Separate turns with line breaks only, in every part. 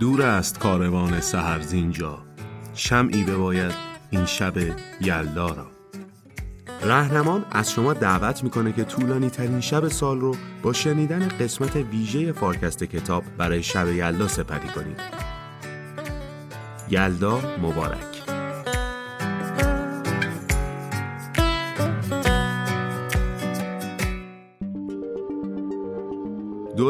دور است کاروان سهر زینجا شمعی بباید این شب یلدا را. رهنمان از شما دعوت می‌کنه که طولانی ترین شب سال رو با شنیدن قسمت ویژه فارکست کتاب برای شب یلدا سپری کنید. یلدا مبارک.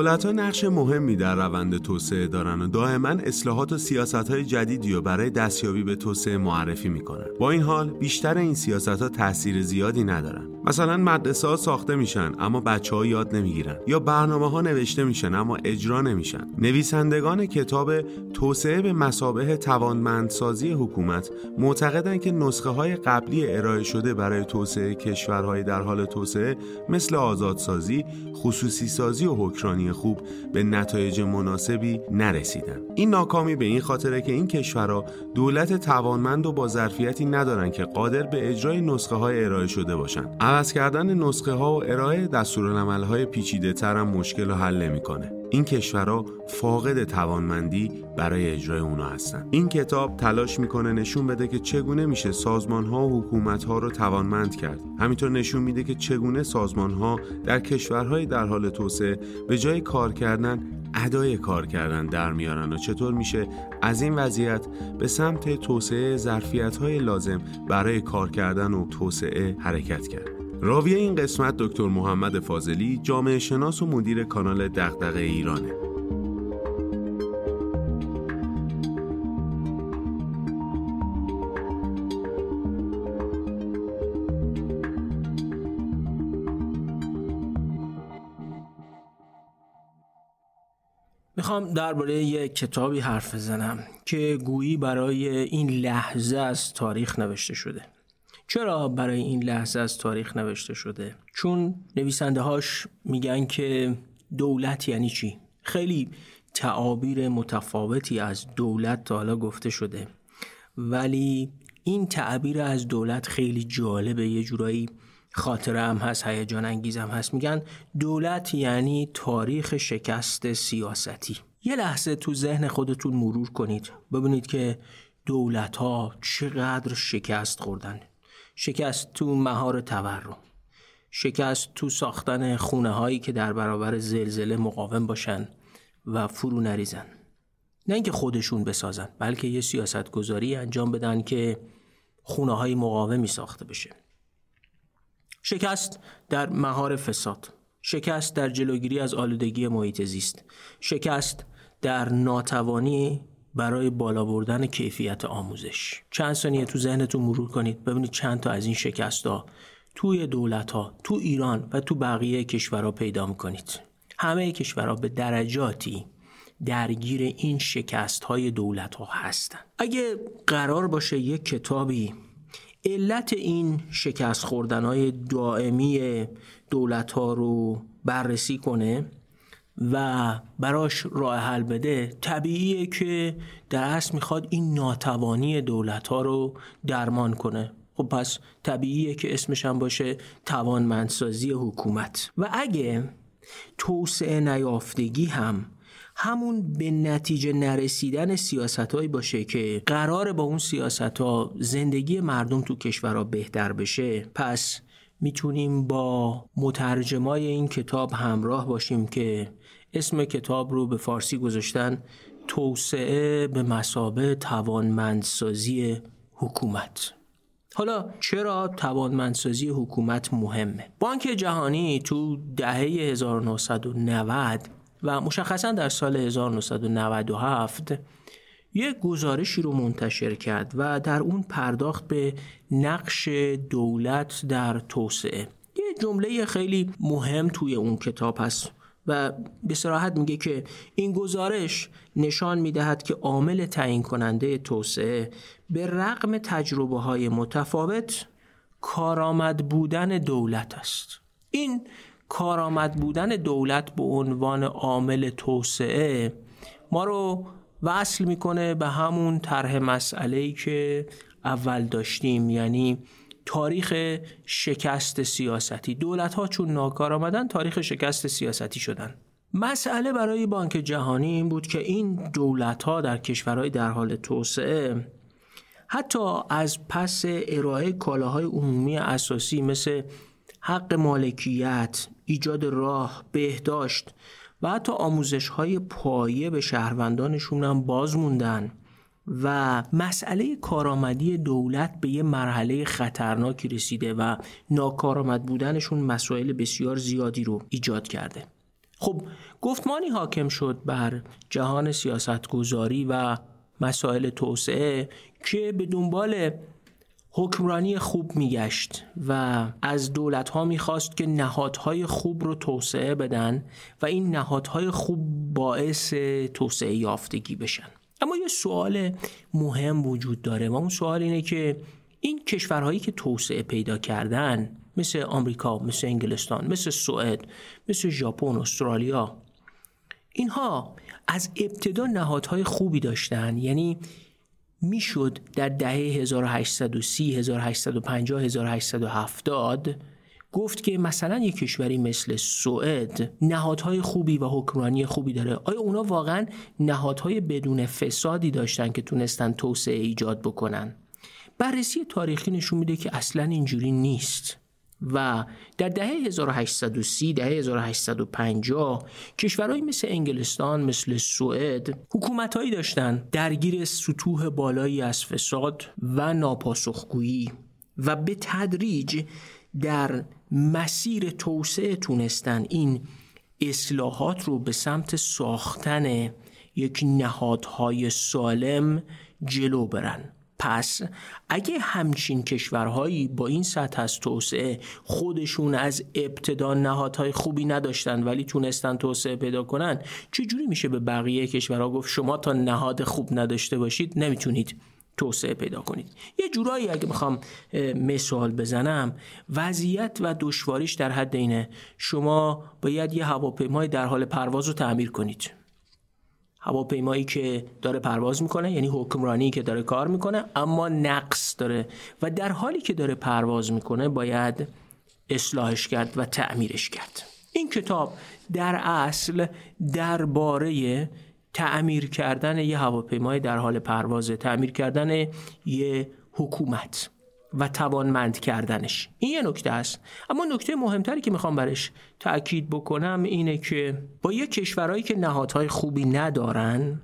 دولت ها نقش مهمی در روند توسعه دارن و دائما اصلاحات و سیاست های جدیدی رو برای دستیابی به توسعه معرفی می‌کنن. با این حال بیشتر این سیاست ها تاثیر زیادی ندارن. مثلا مدرسه ها ساخته میشن اما بچه ها یاد نمی‌گیرن. یا برنامه ها نوشته میشن اما اجرا نمیشن. نویسندگان کتاب توسعه به مسابه توانمندسازی حکومت معتقدن که نسخه های قبلی ارائه شده برای توسعه کشورهای در حال توسعه مثل آزادسازی خصوصی سازی و حکمرانی خوب به نتایج مناسبی نرسیدن. این ناکامی به این خاطره که این کشورها دولت توانمند و با ظرفیتی ندارن که قادر به اجرای نسخه های ارائه شده باشن. عوض کردن نسخه ها و ارائه دستورالعمل های پیچیده تر مشکل رو حل نمی‌کنه. این کشورها فاقد توانمندی برای اجرای اونا هستن. این کتاب تلاش می‌کنه نشون بده که چگونه میشه سازمان ها و حکومت ها رو توانمند کرد. همینطور نشون میده که چگونه سازمان ها در کشورهای در حال توسعه به جای کار کردن ادای کار کردن در میارن و چطور میشه از این وضعیت به سمت توسعه ظرفیت های لازم برای کار کردن و توسعه حرکت کرد. راوی این قسمت دکتر محمد فاضلی جامعه شناس و مدیر کانال دغدغه ایرانه.
می‌خوام درباره یک کتابی حرف بزنم که گویی برای این لحظه از تاریخ نوشته شده. چرا برای این لحظه از تاریخ نوشته شده؟ چون نویسنده هاش میگن که دولت یعنی چی؟ خیلی تعابیر متفاوتی از دولت تا حالا گفته شده. ولی این تعبیر از دولت خیلی جالبه. یه جورایی خاطره هم هست هیجان انگیزم هست. میگن دولت یعنی تاریخ شکست سیاستی. یه لحظه تو ذهن خودتون مرور کنید. ببینید که دولت ها چقدر شکست خوردن. شکست تو مهار تورم. شکست تو ساختن خونه هایی که در برابر زلزله مقاوم باشن و فرو نریزن. نه اینکه خودشون بسازن بلکه یه سیاست گذاری انجام بدن که خونه های مقاومی ساخته بشه. شکست در مهار فساد. شکست در جلوگیری از آلودگی محیط زیست. شکست در ناتوانی برای بالا بردن کیفیت آموزش. چند ثانیه تو ذهنتون مرور کنید ببینید چند تا از این شکست ها توی دولت ها تو ایران و تو بقیه کشورها پیدا می‌کنید. همه کشورها به درجاتی درگیر این شکست های دولت ها هستن. اگه قرار باشه یک کتابی علت این شکست خوردن های دائمی دولت ها رو بررسی کنه و براش راه حل بده طبیعیه که در اصل می‌خواد این ناتوانی دولت ها رو درمان کنه. خب پس طبیعیه که اسمش هم باشه توانمندسازی حکومت. و اگه توسعه نیافتگی هم همون به نتیجه نرسیدن سیاست هایی باشه که قرار با اون سیاست ها زندگی مردم تو کشورها بهتر بشه پس می‌تونیم با مترجمای این کتاب همراه باشیم که اسم کتاب رو به فارسی گذاشتن توسعه به مسابه توانمندسازی حکومت. حالا چرا توانمندسازی حکومت مهمه؟ بانک جهانی تو دهه 1990 و مشخصا در سال 1997 یک گزارشی رو منتشر کرد و در اون پرداخت به نقش دولت در توسعه. یه جمله خیلی مهم توی اون کتاب هست. و به صراحت میگه که این گزارش نشان می‌دهد که عامل تعیین کننده توسعه به رغم تجربه های متفاوت کارآمد بودن دولت است. این کارآمد بودن دولت به عنوان عامل توسعه ما رو وصل می‌کنه به همون طرح مسئله که اول داشتیم یعنی تاریخ شکست سیاستی. دولت ها چون ناکار آمدن تاریخ شکست سیاستی شدن. مسئله برای بانک جهانی این بود که این دولت ها در کشورهای در حال توسعه حتی از پس ارائه کالاهای عمومی اساسی مثل حق مالکیت، ایجاد راه، بهداشت و حتی آموزش های پایه به شهروندانشون هم باز موندن. و مسئله کارآمدی دولت به یه مرحله خطرناکی رسیده و ناکارآمد بودنشون مسائل بسیار زیادی رو ایجاد کرده. خب گفتمانی حاکم شد بر جهان سیاستگذاری و مسائل توسعه که به دنبال حکمرانی خوب میگشت و از دولت ها می‌خواست که نهادهای خوب رو توسعه بدن و این نهادهای خوب باعث توسعه یافتگی بشن. اما یه سوال مهم وجود داره و اون سوال اینه که این کشورهایی که توسعه پیدا کردن مثل آمریکا، مثل انگلستان، مثل سوئد، مثل ژاپن، استرالیا اینها از ابتدا نهادهای خوبی داشتن. یعنی می‌شد در دهه 1830 1850 1870 گفت که مثلا یک کشوری مثل سوئد نهادهای خوبی و حکمرانی خوبی داره. آیا اونا واقعا نهادهای بدون فسادی داشتن که تونستن توسعه ایجاد بکنن؟ بررسی تاریخی نشون میده که اصلا اینجوری نیست. و در دهه 1830 دهه 1850 کشورهایی مثل انگلستان مثل سوئد حکومتهایی داشتن درگیر سطوح بالایی از فساد و ناپاسخگویی و به تدریج در مسیر توسعه تونستن این اصلاحات رو به سمت ساختن یک نهادهای سالم جلو برن. پس اگه همچین کشورهایی با این سطح از توسعه خودشون از ابتدا نهادهای خوبی نداشتن ولی تونستن توسعه پیدا کنن چجوری میشه به بقیه کشورها گفت شما تا نهاد خوب نداشته باشید نمی‌تونید؟ توسعه پیدا کنید. یه جورایی اگه می‌خوام مثال بزنم وضعیت و دشواریش در حد اینه. شما باید یه هواپیمای در حال پرواز رو تعمیر کنید. هواپیمایی که داره پرواز می‌کنه یعنی حکمرانی که داره کار می‌کنه اما نقص داره. و در حالی که داره پرواز می‌کنه باید اصلاحش کرد و تعمیرش کرد. این کتاب در اصل درباره تعمیر کردن یه هواپیمای در حال پرواز تعمیر کردن یه حکومت و توانمند کردنش. این یه نکته است. اما نکته مهمتری که می‌خوام برش تاکید بکنم اینه که با یه کشورهایی که نهادهای خوبی ندارن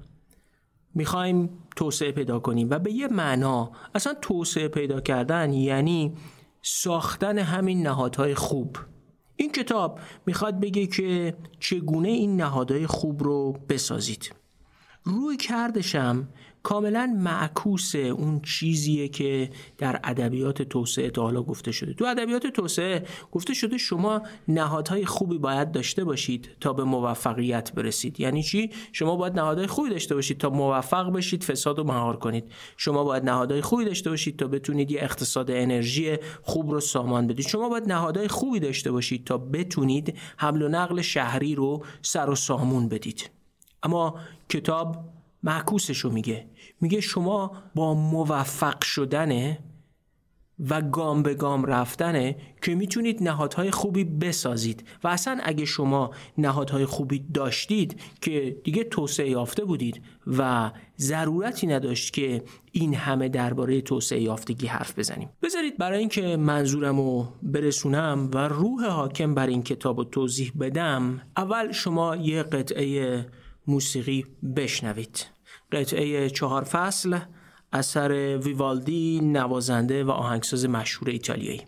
می‌خوایم توسعه پیدا کنیم و به یه معنا اصلا توسعه پیدا کردن یعنی ساختن همین نهادهای خوب. این کتاب می‌خواد بگه که چگونه این نهادهای خوب رو بسازید. روی کردشم کاملا معکوس اون چیزیه که در ادبیات توسعه تا حالا گفته شده. تو ادبیات توسعه گفته شده شما نهادهای خوبی باید داشته باشید تا به موفقیت برسید. یعنی چی؟ شما باید نهادهای خوبی داشته باشید تا موفق بشید فساد رو مهار کنید. شما باید نهادهای خوبی داشته باشید تا بتونید یه اقتصاد انرژی خوب رو سامان بدید. شما باید نهادهای خوبی داشته باشید تا بتونید حمل و نقل شهری رو سر و سامون بدید. اما کتاب معکوسش رو میگه. میگه شما با موفق شدنه و گام به گام رفتنه که می‌تونید نهادهای خوبی بسازید. و اصلا اگه شما نهادهای خوبی داشتید که دیگه توسعه یافته بودید و ضرورتی نداشت که این همه درباره توسعه یافتگی حرف بزنیم. بذارید برای اینکه منظورم رو برسونم و روح حاکم بر این کتاب رو توضیح بدم اول شما یه قطعه موسیقی بشنوید. قطعه چهار فصل اثر ویوالدی نوازنده و آهنگساز مشهور ایتالیایی.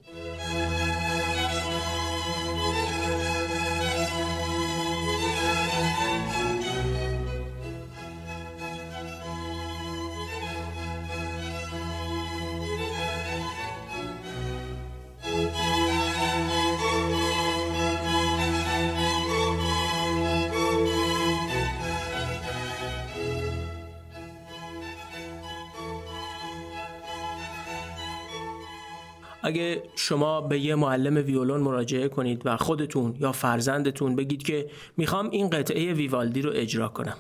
اگه شما به یه معلم ویولون مراجعه کنید و خودتون یا فرزندتون بگید که می‌خوام این قطعه ویوالدی رو اجرا کنم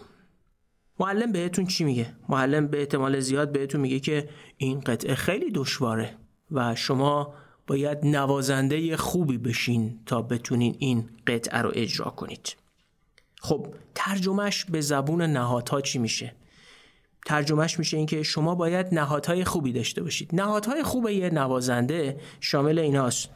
معلم بهتون چی میگه؟ معلم به احتمال زیاد بهتون میگه که این قطعه خیلی دشواره و شما باید نوازنده خوبی بشین تا بتونین این قطعه رو اجرا کنید خب ترجمهش به زبون نهادها چی میشه؟ ترجمهش میشه اینکه شما باید نهادهای خوبی داشته باشید. نهادهای خوب یه نوازنده شامل ایناست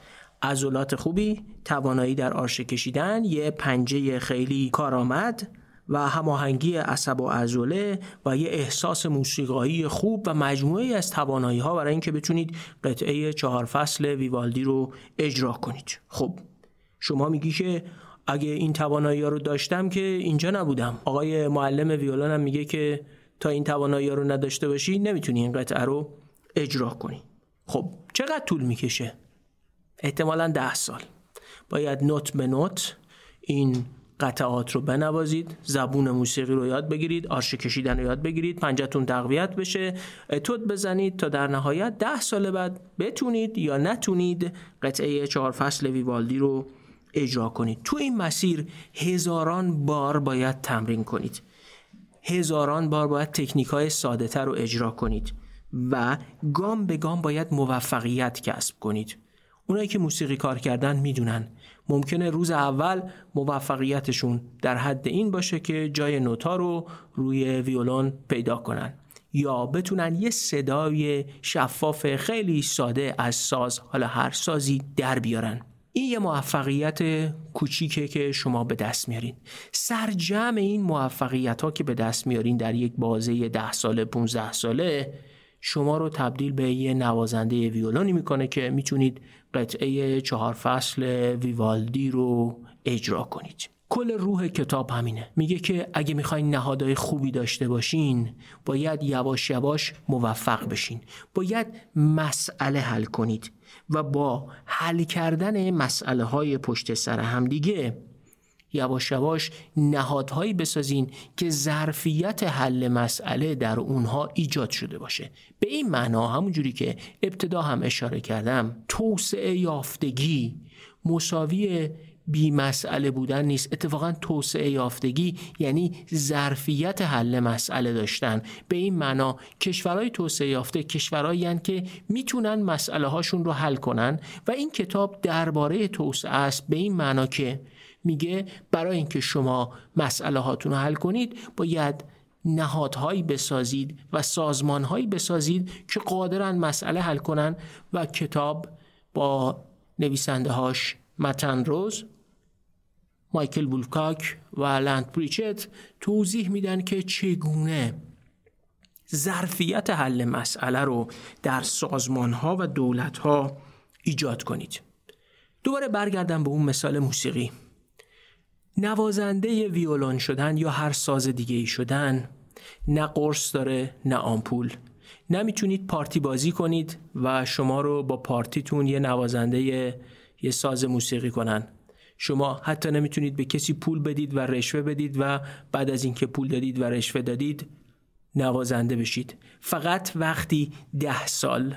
عضلات خوبی توانایی در آرشه کشیدن یه پنجه خیلی کارآمد و هماهنگی عصب و عضله و یه احساس موسیقایی خوب و مجموعه از توانایی ها برای اینکه بتونید قطعه چهار فصل ویوالدی رو اجرا کنید. خب شما میگی که اگه این توانایی ها رو داشتم که اینجا نبودم. آقای معلم ویولونم میگه که تا این توانایی رو نداشته باشی نمی‌تونی این قطعه رو اجرا کنی. خب چقدر طول می‌کشه؟ احتمالا ده سال. باید نوت به نوت این قطعات رو بنوازید زبون موسیقی رو یاد بگیرید آرشه کشیدن رو یاد بگیرید پنجتون تقویت بشه اتود بزنید تا در نهایت ده سال بعد بتونید یا نتونید قطعه چهار فصل ویوالدی رو اجرا کنید. تو این مسیر هزاران بار باید تمرین کنید. هزاران بار باید تکنیک های ساده تر رو اجرا کنید و گام به گام باید موفقیت کسب کنید. اونایی که موسیقی کار کردن می‌دونن. ممکنه روز اول موفقیتشون در حد این باشه که جای نوتا رو روی ویولون پیدا کنن یا بتونن یه صدای شفاف خیلی ساده از ساز حالا هر سازی در بیارن. این یه موفقیت کوچیکه که شما به دست میارین. سرجم این موفقیت ها که به دست میارین در یک بازه ده ساله 15 ساله شما رو تبدیل به یه نوازنده ویولونی می‌کنه که می‌تونید قطعه چهار فصل ویوالدی رو اجرا کنید. کل روح کتاب همینه. میگه که اگه می‌خواین نهادهای خوبی داشته باشین باید یواش یواش موفق بشین. باید مسئله حل کنید. و با حل کردن مسئله های پشت سر هم دیگه یواش یواش نهادهایی بسازین که ظرفیت حل مسئله در اونها ایجاد شده باشه. به این معنا همونجوری که ابتدا هم اشاره کردم توسعه یافتگی مساوی بی مسئله بودن نیست. اتفاقا توسعه یافتگی یعنی ظرفیت حل مسئله داشتن. به این معنا کشورهای توسعه یافته کشورهایی که می‌تونن مسئله هاشون رو حل کنن و این کتاب درباره توسعه است به این معنا که میگه برای اینکه شما مسئله هاتون رو حل کنید باید نهادهایی بسازید و سازمانهایی بسازید که قادرن مسئله حل کنن. و کتاب با نویسنده هاش متن روز مایکل بولکاک و لند پریچت توضیح میدن که چگونه ظرفیت حل مسئله رو در سازمان ها و دولت ها ایجاد کنید. دوباره برگردم به اون مثال موسیقی. نوازنده ویولون شدن یا هر ساز دیگه ای شدن نه قرص داره نه آمپول. نمی‌تونید پارتی بازی کنید و شما رو با پارتیتون یه نوازنده یه ساز موسیقی کنن. شما حتی نمی‌تونید به کسی پول بدید و رشوه بدید و بعد از اینکه پول دادید و رشوه دادید نوازنده بشید. فقط وقتی ده سال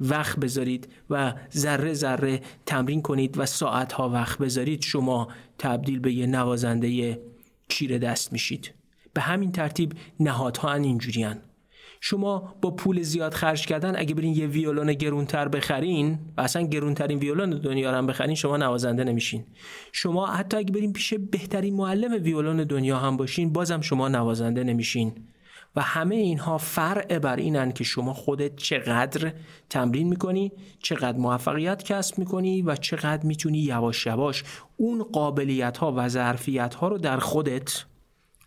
وقت بذارید و ذره ذره تمرین کنید و ساعتها وقت بذارید شما تبدیل به یه نوازنده چیره دست میشید. به همین ترتیب نهادها اینجوری شما با پول زیاد خرج کردن اگه برین یه ویولون گرونتر بخرین و اصلا گرونترین ویولون دنیا رو بخرین شما نوازنده نمیشین. شما حتی اگه برین پیش بهترین معلم ویولون دنیا هم باشین بازم شما نوازنده نمیشین. و همه اینها فرع بر اینن که شما خودت چقدر تمرین می‌کنی چقدر موفقیت کسب می‌کنی و چقدر می‌تونی یواش یواش اون قابلیت ها و ظرفیت ها رو در خودت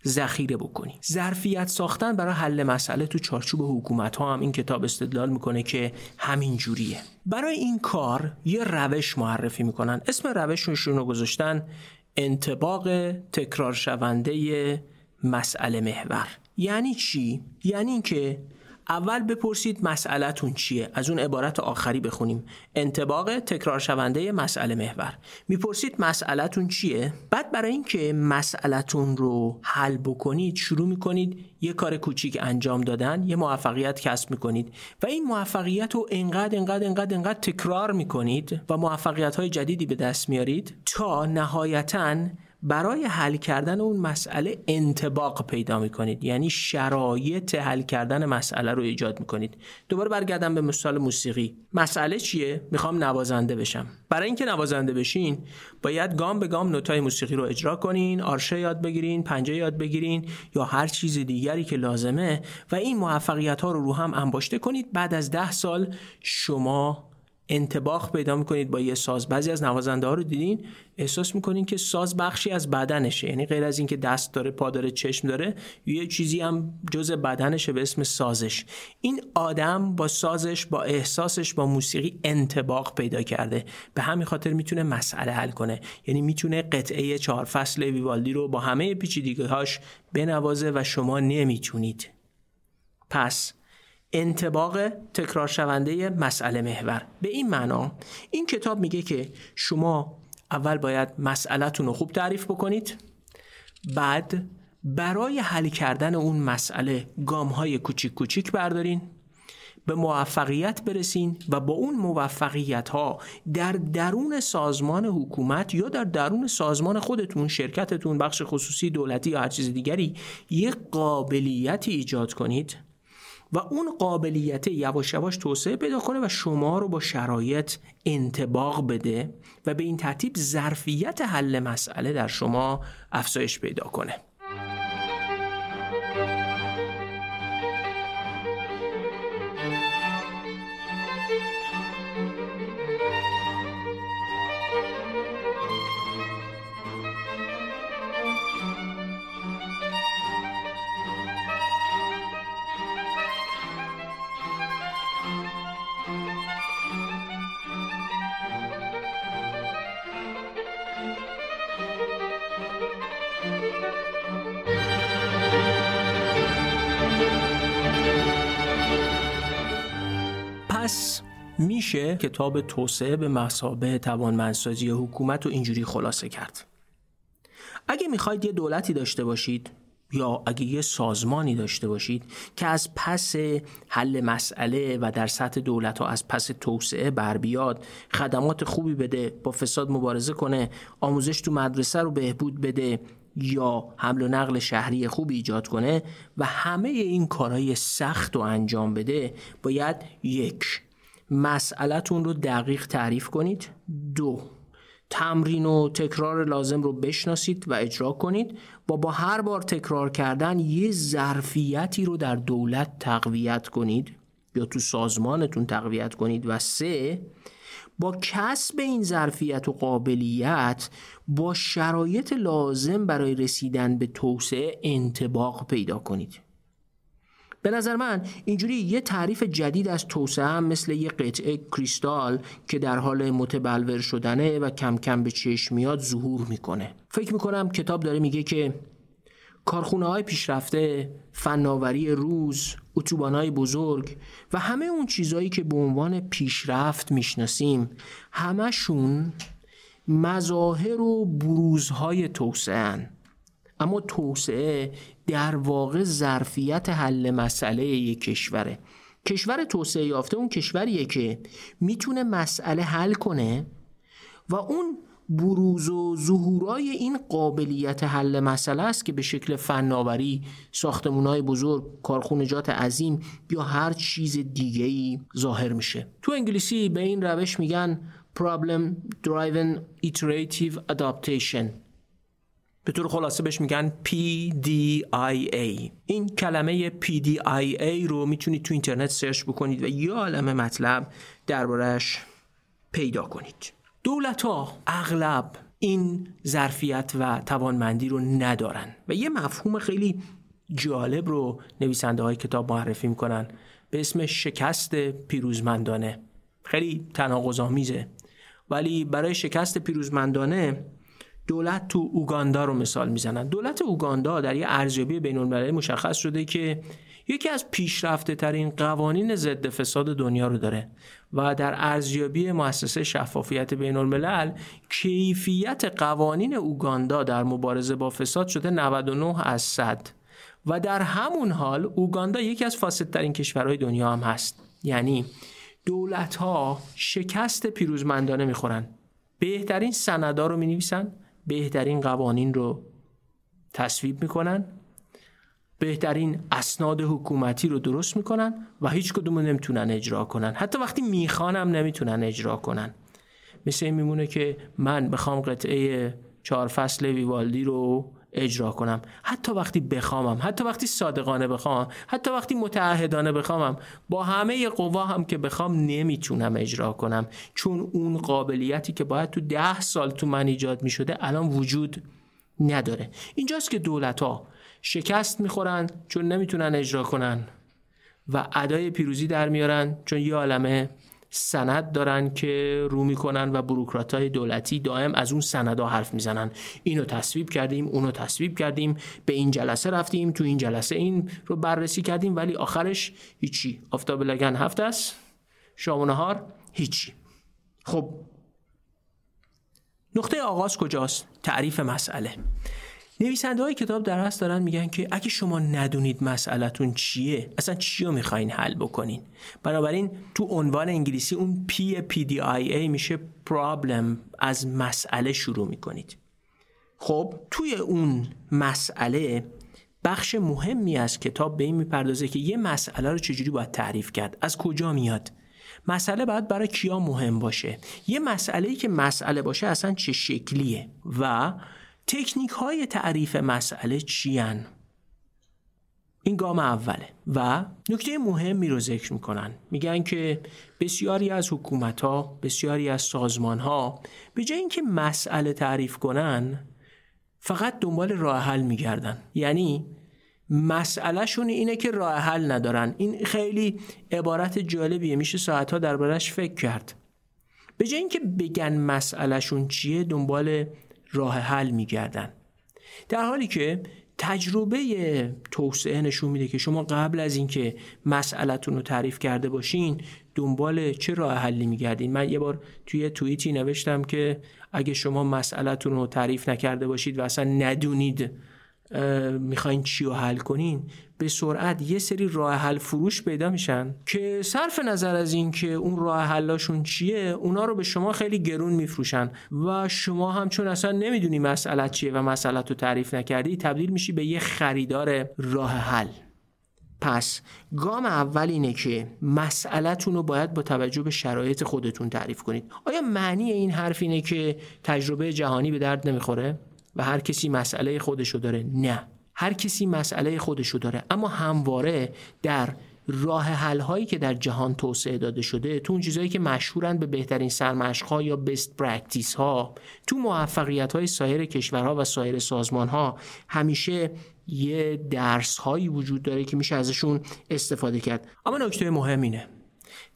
ذخیره بکنی. ظرفیت ساختن برای حل مسئله تو چارچوب حکومت ها هم این کتاب استدلال می‌کنه که همین جوریه. برای این کار یه روش معرفی می‌کنن. اسم روششون رو گذاشتن انتباق تکرار شونده مسئله محور. یعنی چی؟ یعنی اینکه اول بپرسید مسئلهتون چیه؟ از اون عبارت آخری بخونیم. انتباق تکرار شونده مسئله محور. می‌پرسید مسئلهتون چیه؟ بعد برای اینکه مسئلهتون رو حل بکنید شروع می‌کنید یه کار کوچیک انجام دادن یه موفقیت کسب می‌کنید و این موفقیت رو انقدر انقدر انقدر انقدر تکرار می‌کنید و موفقیت های جدیدی به دست میارید تا نهایتا برای حل کردن اون مسئله انتباق پیدا می‌کنید. یعنی شرایط حل کردن مسئله رو ایجاد می‌کنید. دوباره برگردم به مثال موسیقی. مسئله چیه؟ می‌خوام نوازنده بشم. برای اینکه نوازنده بشین باید گام به گام نوتای موسیقی رو اجرا کنین آرشه یاد بگیرین پنجه یاد بگیرین یا هر چیز دیگری که لازمه و این موفقیت ها رو رو هم انباشته کنید. بعد از ده سال شما انتباخ پیدا می‌کنید با یه ساز. بعضی از نوازنده ها رو دیدین؟ احساس می‌کنین که ساز بخشی از بدنشه. یعنی غیر از اینکه دست داره پا داره چشم داره یه چیزی هم جز بدنشه به اسم سازش. این آدم با سازش با احساسش با موسیقی انتباق پیدا کرده. به همین خاطر می‌تونه مسئله حل کنه. یعنی می‌تونه قطعه چهار فصل ویوالدی رو با همه پیچیدگی هاش بنوازه و شما نمی‌تونید. پس انتباق تکرار شونده مسئله محور. به این معنا این کتاب میگه که شما اول باید مسئلهتون رو خوب تعریف بکنید بعد برای حل کردن اون مسئله گام های کوچیک کوچیک بردارین به موفقیت برسین و با اون موفقیت ها در درون سازمان حکومت یا در درون سازمان خودتون شرکتتون بخش خصوصی دولتی یا هر چیز دیگری یک قابلیتی ایجاد کنید. و اون قابلیت یواش یواش توسعه پیدا کنه و شما رو با شرایط انتباق بده و به این ترتیب ظرفیت حل مسئله در شما افزایش پیدا کنه. کتاب توسعه به مسابه توانمندسازی حکومت رو اینجوری خلاصه کرد. اگه می‌خواید یه دولتی داشته باشید یا اگه یه سازمانی داشته باشید که از پس حل مسئله و در سطح دولت ها از پس توسعه بر بیاد خدمات خوبی بده با فساد مبارزه کنه آموزش تو مدرسه رو بهبود بده یا حمل و نقل شهری خوبی ایجاد کنه و همه این کارهای سخت و انجام بده باید یک مسئلهتون رو دقیق تعریف کنید. دو تمرین و تکرار لازم رو بشناسید و اجرا کنید. و با هر بار تکرار کردن یه ظرفیتی رو در دولت تقویت کنید یا تو سازمانتون تقویت کنید. و سه با کسب این ظرفیت و قابلیت با شرایط لازم برای رسیدن به توسعه انتباق پیدا کنید. به نظر من اینجوری یه تعریف جدید از توسعه هم مثل یه قطعه کریستال که در حال متبلور شدنه و کم کم به چشم میاد ظهور می‌کنه. فکر می‌کنم کتاب داره میگه که کارخونه های پیشرفته، فناوری روز، اتوبان های بزرگ و همه اون چیزهایی که به عنوان پیشرفت می‌شناسیم همشون مظاهر و بروزهای توسعه اما توسعه در واقع ظرفیت حل مسئله یک کشوره. کشور توسعه یافته اون کشوریه که می‌تونه مسئله حل کنه و اون بروز و ظهورای این قابلیت حل مسئله است که به شکل فناوری ساختمونای بزرگ کارخونجات عظیم یا هر چیز دیگه ای ظاهر میشه. تو انگلیسی به این روش میگن Problem Driven Iterative Adaptation. به طور خلاصه بهش میگن PDIA این کلمه PDIA رو می‌تونید تو اینترنت سرچ بکنید و یه عالم مطلب دربارش پیدا کنید. دولت ها اغلب این ظرفیت و توانمندی رو ندارن و یه مفهوم خیلی جالب رو نویسنده های کتاب معرفی می‌کنن به اسم شکست پیروزمندانه. خیلی تناقض آمیزه ولی برای شکست پیروزمندانه دولت تو اوگاندا رو مثال می‌زنن. دولت اوگاندا در یه ارزیابی بین المللی مشخص شده که یکی از پیشرفته ترین قوانین ضد فساد دنیا رو داره و در ارزیابی مؤسسه شفافیت بین الملل کیفیت قوانین اوگاندا در مبارزه با فساد شده 99 از 100 و در همون حال اوگاندا یکی از فاسدترین کشورهای دنیا هم هست. یعنی دولت ها شکست پیروزمندانه می‌خورن. بهترین سندا رو می بهترین قوانین رو تصویب می‌کنن بهترین اسناد حکومتی رو درست می‌کنن و هیچ کدوم نمی‌تونن اجرا کنن. حتی وقتی می‌خوانم نمی‌تونن اجرا کنن. مثل این میمونه که من بخوام قطعه چهار فصل ویوالدی رو اجرا کنم. حتی وقتی بخوامم حتی وقتی صادقانه بخوام حتی وقتی متعهدانه بخوامم با همه قوا هم که بخوام نمی‌تونم اجرا کنم. چون اون قابلیتی که باید تو ده سال تو من ایجاد می‌شده الان وجود نداره. اینجاست که دولت ها شکست می‌خورن چون نمی‌تونن اجرا کنن و ادای پیروزی در میارن چون یه عالمه سند دارن که رو می‌کنن و بروکرات های دولتی دائم از اون سندها حرف می‌زنن. اینو تصویب کردیم اونو تصویب کردیم به این جلسه رفتیم تو این جلسه این رو بررسی کردیم ولی آخرش هیچی. آفتابه لگن هفت دست. شام و نهار هیچی. خب. نقطه آغاز کجاست؟ تعریف مسئله. نویسنده های کتاب در اصل دارن میگن که اگه شما ندونید مسئلهتون چیه اصلا چی رو می‌خواین حل بکنین؟ بنابراین تو عنوان انگلیسی اون P PDIA میشه problem از مسئله شروع می‌کنید. خب توی اون مسئله بخش مهمی از کتاب به این می‌پردازه که یه مسئله رو چجوری باید تعریف کرد از کجا میاد؟ مسئله باید برای کیا مهم باشه؟ یه مسئله ای که مسئله باشه اصلا چه شکلیه؟ و تکنیک های تعریف مسئله چیان؟ این گام اوله و نکته مهمی رو ذکر می‌کنن. میگن که بسیاری از حکومت ها بسیاری از سازمان ها به جای اینکه مسئله تعریف کنن فقط دنبال راه حل میگردن. یعنی مسئلهشون اینه که راه حل ندارن. این خیلی عبارت جالبیه. میشه ساعتها دربارش فکر کرد. به جای اینکه بگن مسئلهشون چیه دنبال راه حل میگردن. در حالی که تجربه توسعه نشون میده که شما قبل از اینکه مسئلتون رو تعریف کرده باشین دنبال چه راه حلی میگردین؟ من یه بار توی توییتی نوشتم که اگه شما مسئلتون رو تعریف نکرده باشید و اصلا ندونید می‌خواین چی رو حل کنین به سرعت یه سری راه حل فروش پیدا میشن که صرف نظر از اینکه اون راه حلاشون چیه اونا رو به شما خیلی گرون میفروشن و شما هم چون اصلا نمی‌دونی مسئله چیه و مسئله رو تعریف نکردی تبدیل میشی به یه خریدار راه حل. پس گام اول اینه که مسئلهتون رو باید با توجه به شرایط خودتون تعریف کنید. آیا معنی این حرف اینه که تجربه جهانی به درد نمی‌خوره؟ و هر کسی مسئله خودشو داره. نه. هر کسی مسئله خودشو داره. اما همواره در راه حل هایی که در جهان توسعه داده شده تو اون چیزهایی که مشهورن به بهترین سرمشق ها یا best practice ها تو موفقیت های سایر کشورها و سایر سازمان ها همیشه یه درس هایی وجود داره که میشه ازشون استفاده کرد. اما نکته مهم اینه.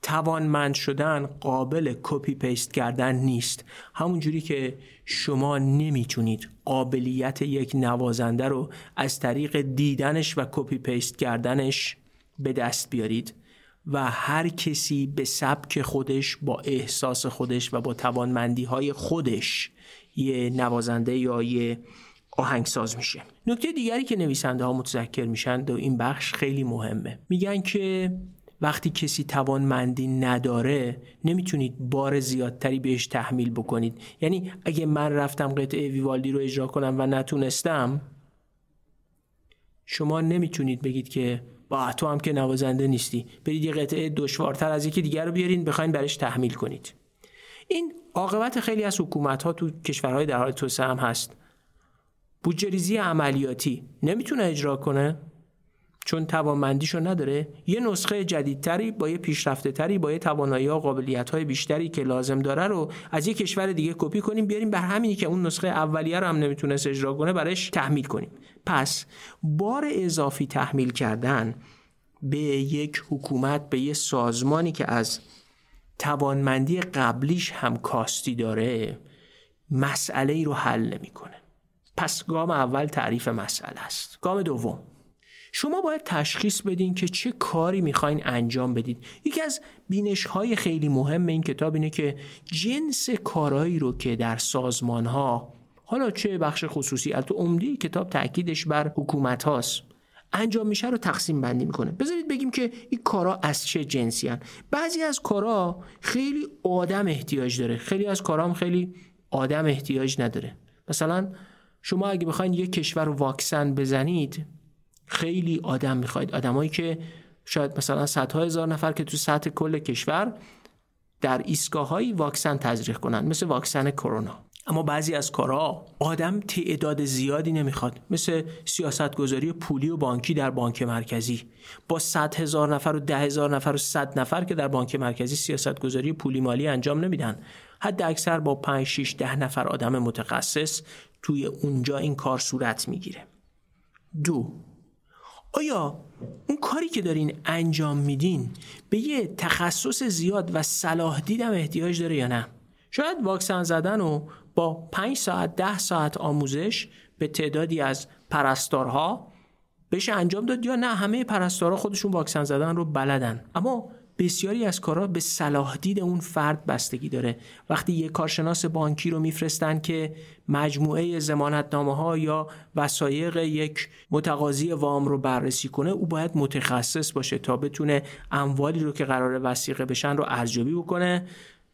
توانمند شدن قابل copy paste کردن نیست. همونجوری که شما نمی‌تونید قابلیت یک نوازنده رو از طریق دیدنش و copy paste کردنش به دست بیارید و هر کسی به سبک خودش با احساس خودش و با توانمندی های خودش یه نوازنده یا یه آهنگساز میشه. نکته دیگری که نویسنده ها متذکر میشن در این بخش خیلی مهمه. میگن که وقتی کسی توانمندی نداره نمی‌تونید بار زیادتری بهش تحمیل بکنید. یعنی اگه من رفتم قطعه ویوالدی رو اجرا کنم و نتونستم شما نمی‌تونید بگید که با تو هم که نوازنده نیستی. برید یه قطعه دشوارتر از یکی دیگر رو بیارین بخواین برش تحمیل کنید. این عاقبت خیلی از حکومت ها تو کشورهای در حال توسعه هم هست. بودجه عملیاتی نمی‌تونه اجرا کنه؟ چون توانمندیشو نداره یه نسخه جدیدتری با یه پیشرفته تری با یه توانایی و قابلیت های بیشتری که لازم داره رو از یه کشور دیگه کپی کنیم بیاریم بر همینی که اون نسخه اولیه رو هم نمی‌تونست اجرا کنه برش تحمیل کنیم. پس بار اضافی تحمیل کردن به یک حکومت به یه سازمانی که از توانمندی قبلیش هم کاستی داره مسئله ای رو حل نمی‌کنه. پس گام اول تعریف مسئله است. گام دوم. شما باید تشخیص بدین که چه کاری می‌خواین انجام بدید یکی از بینش های خیلی مهم این کتاب اینه که جنس کارهایی رو که در سازمان ها حالا چه بخش خصوصی البته عمده کتاب تاکیدش بر حکومت هاست انجام میشه رو تقسیم بندی می‌کنه. بذارید بگیم که این کارا از چه جنسی هن. بعضی از کارا خیلی آدم احتیاج داره. خیلی از کارا خیلی آدم احتیاج نداره. مثلا شما اگه بخواید یک کشور واکسن بزنید خیلی آدم می‌خواید. آدمایی که شاید مثلا صدها هزار نفر که تو سطح کل کشور در ایستگاههایی واکسن تزریق کنند. مثل واکسن کرونا. اما بعضی از کارها آدم تعداد زیادی نمی‌خواد. مثل سیاست گذاری پولی و بانکی در بانک مرکزی. با 100 هزار نفر و ده هزار نفر و 100 نفر که در بانک مرکزی سیاست گذاری پولی مالی انجام نمیدن. حد اکثر با 5 6 ده نفر آدم متخصص توی اونجا این کار صورت می‌گیره. دو آیا اون کاری که دارین انجام میدین به یه تخصص زیاد و صلاح دیدم احتیاج داره یا نه؟ شاید واکسن زدن و با 5 ساعت 10 ساعت آموزش به تعدادی از پرستارها بشه انجام داد یا نه همه پرستارها خودشون واکسن زدن رو بلدن. اما بسیاری از کارها به صلاح دید اون فرد بستگی داره. وقتی یک کارشناس بانکی رو میفرستن که مجموعه زمانتنامه ها یا وسایق یک متقاضی وام رو بررسی کنه او باید متخصص باشه تا بتونه اموالی رو که قرار وسیقه بشن رو ارزیابی بکنه.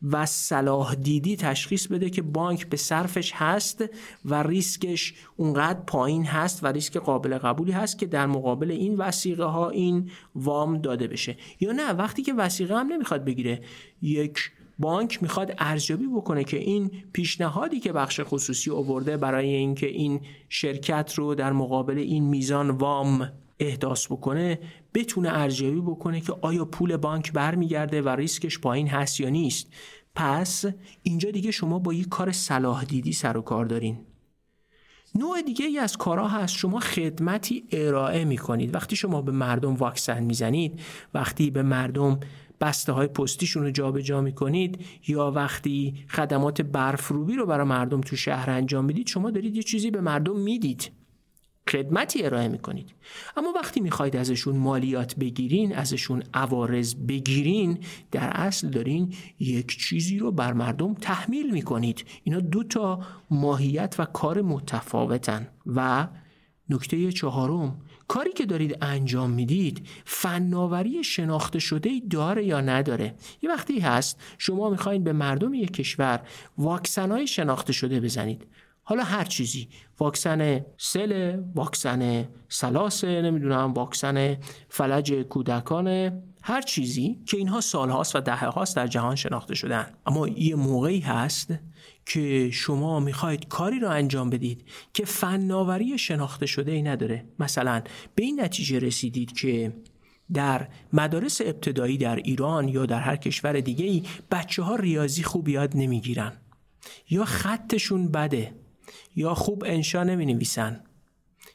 و صلاح دیدی تشخیص بده که بانک به صرفش هست و ریسکش اونقدر پایین هست و ریسک قابل قبولی هست که در مقابل این وسیقه ها این وام داده بشه. یا نه وقتی که وسیقه هم نمی‌خواد بگیره. یک بانک می‌خواد ارزیابی بکنه که این پیشنهادی که بخش خصوصی آورده برای اینکه این شرکت رو در مقابل این میزان وام احداث بکنه بتونه ارزیابی بکنه که آیا پول بانک برمیگرده و ریسکش پایین هست یا نیست. پس اینجا دیگه شما با یک کار صلاح دیدی سر و کار دارین. نوع دیگه ای از کارها هست شما خدمتی ارائه می کنید وقتی شما به مردم واکسن می‌زنید وقتی به مردم بسته های پستیشون رو جابجا می کنید یا وقتی خدمات برفروبی رو برای مردم تو شهر انجام می‌دید شما دارید یه چیزی به مردم می‌دید. خدمتی ارائه می‌کنید. اما وقتی می‌خواید ازشون مالیات بگیرین ازشون عوارض بگیرین در اصل دارین یک چیزی رو بر مردم تحمیل می‌کنید. اینا دو تا ماهیت و کار متفاوتن. و نکته چهارم کاری که دارید انجام می‌دید فناوری شناخته شده داره یا نداره؟ یه وقتی هست شما می‌خواین به مردم یک کشور واکسن های شناخته شده بزنید. حالا هر چیزی. واکسن سل واکسن سلاسه نمی‌دونم واکسن فلج کودکان هر چیزی که اینها سالهاست و دهه هاست در جهان شناخته شدن. اما یه موقعی هست که شما می‌خواید کاری رو انجام بدید که فناوری شناخته شده ای نداره. مثلا به این نتیجه رسیدید که در مدارس ابتدایی در ایران یا در هر کشور دیگه ای بچه ها ریاضی خوب یاد نمی‌گیرن یا خطشون بده. یا خوب انشا نمی نویسن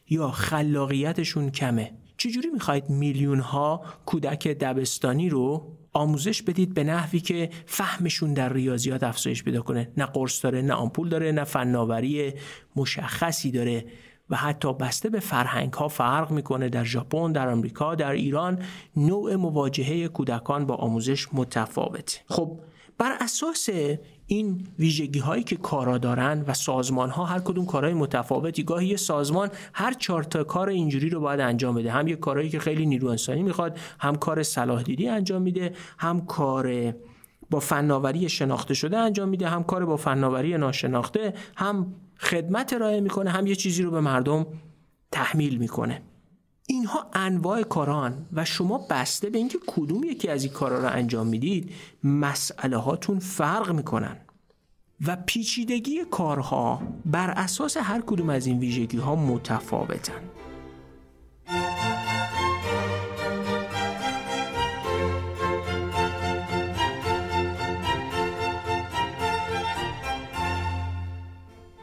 یا خلاقیتشون کمه؟ چجوری می‌خواید میلیون ها کودک دبستانی رو آموزش بدید به نحوی که فهمشون در ریاضیات افزایش پیدا کنه؟ نه قرص داره نه آمپول داره نه فناوری مشخصی داره و حتی بسته به فرهنگ ها فرق می‌کنه در ژاپن در آمریکا در ایران. نوع مواجهه کودکان با آموزش متفاوت خب بر اساس این ویژگی هایی که کارا دارن و سازمان ها هر کدوم کارهای متفاوتی. گاهی یه سازمان هر چهار تا کار اینجوری رو باید انجام بده. هم یه کارهایی که خیلی نیرو انسانی می‌خواد هم کار صلاح دیدی انجام میده هم کار با فناوری شناخته شده انجام میده هم کار با فناوری ناشناخته هم خدمت ارائه می‌کنه هم یه چیزی رو به مردم تحمیل می‌کنه. اینها انواع کاران و شما بسته به اینکه کدوم یکی از این کارا رو انجام می‌دید مسئله هاتون فرق می‌کنن. و پیچیدگی کارها بر اساس هر کدوم از این ویژگی ها متفاوتن.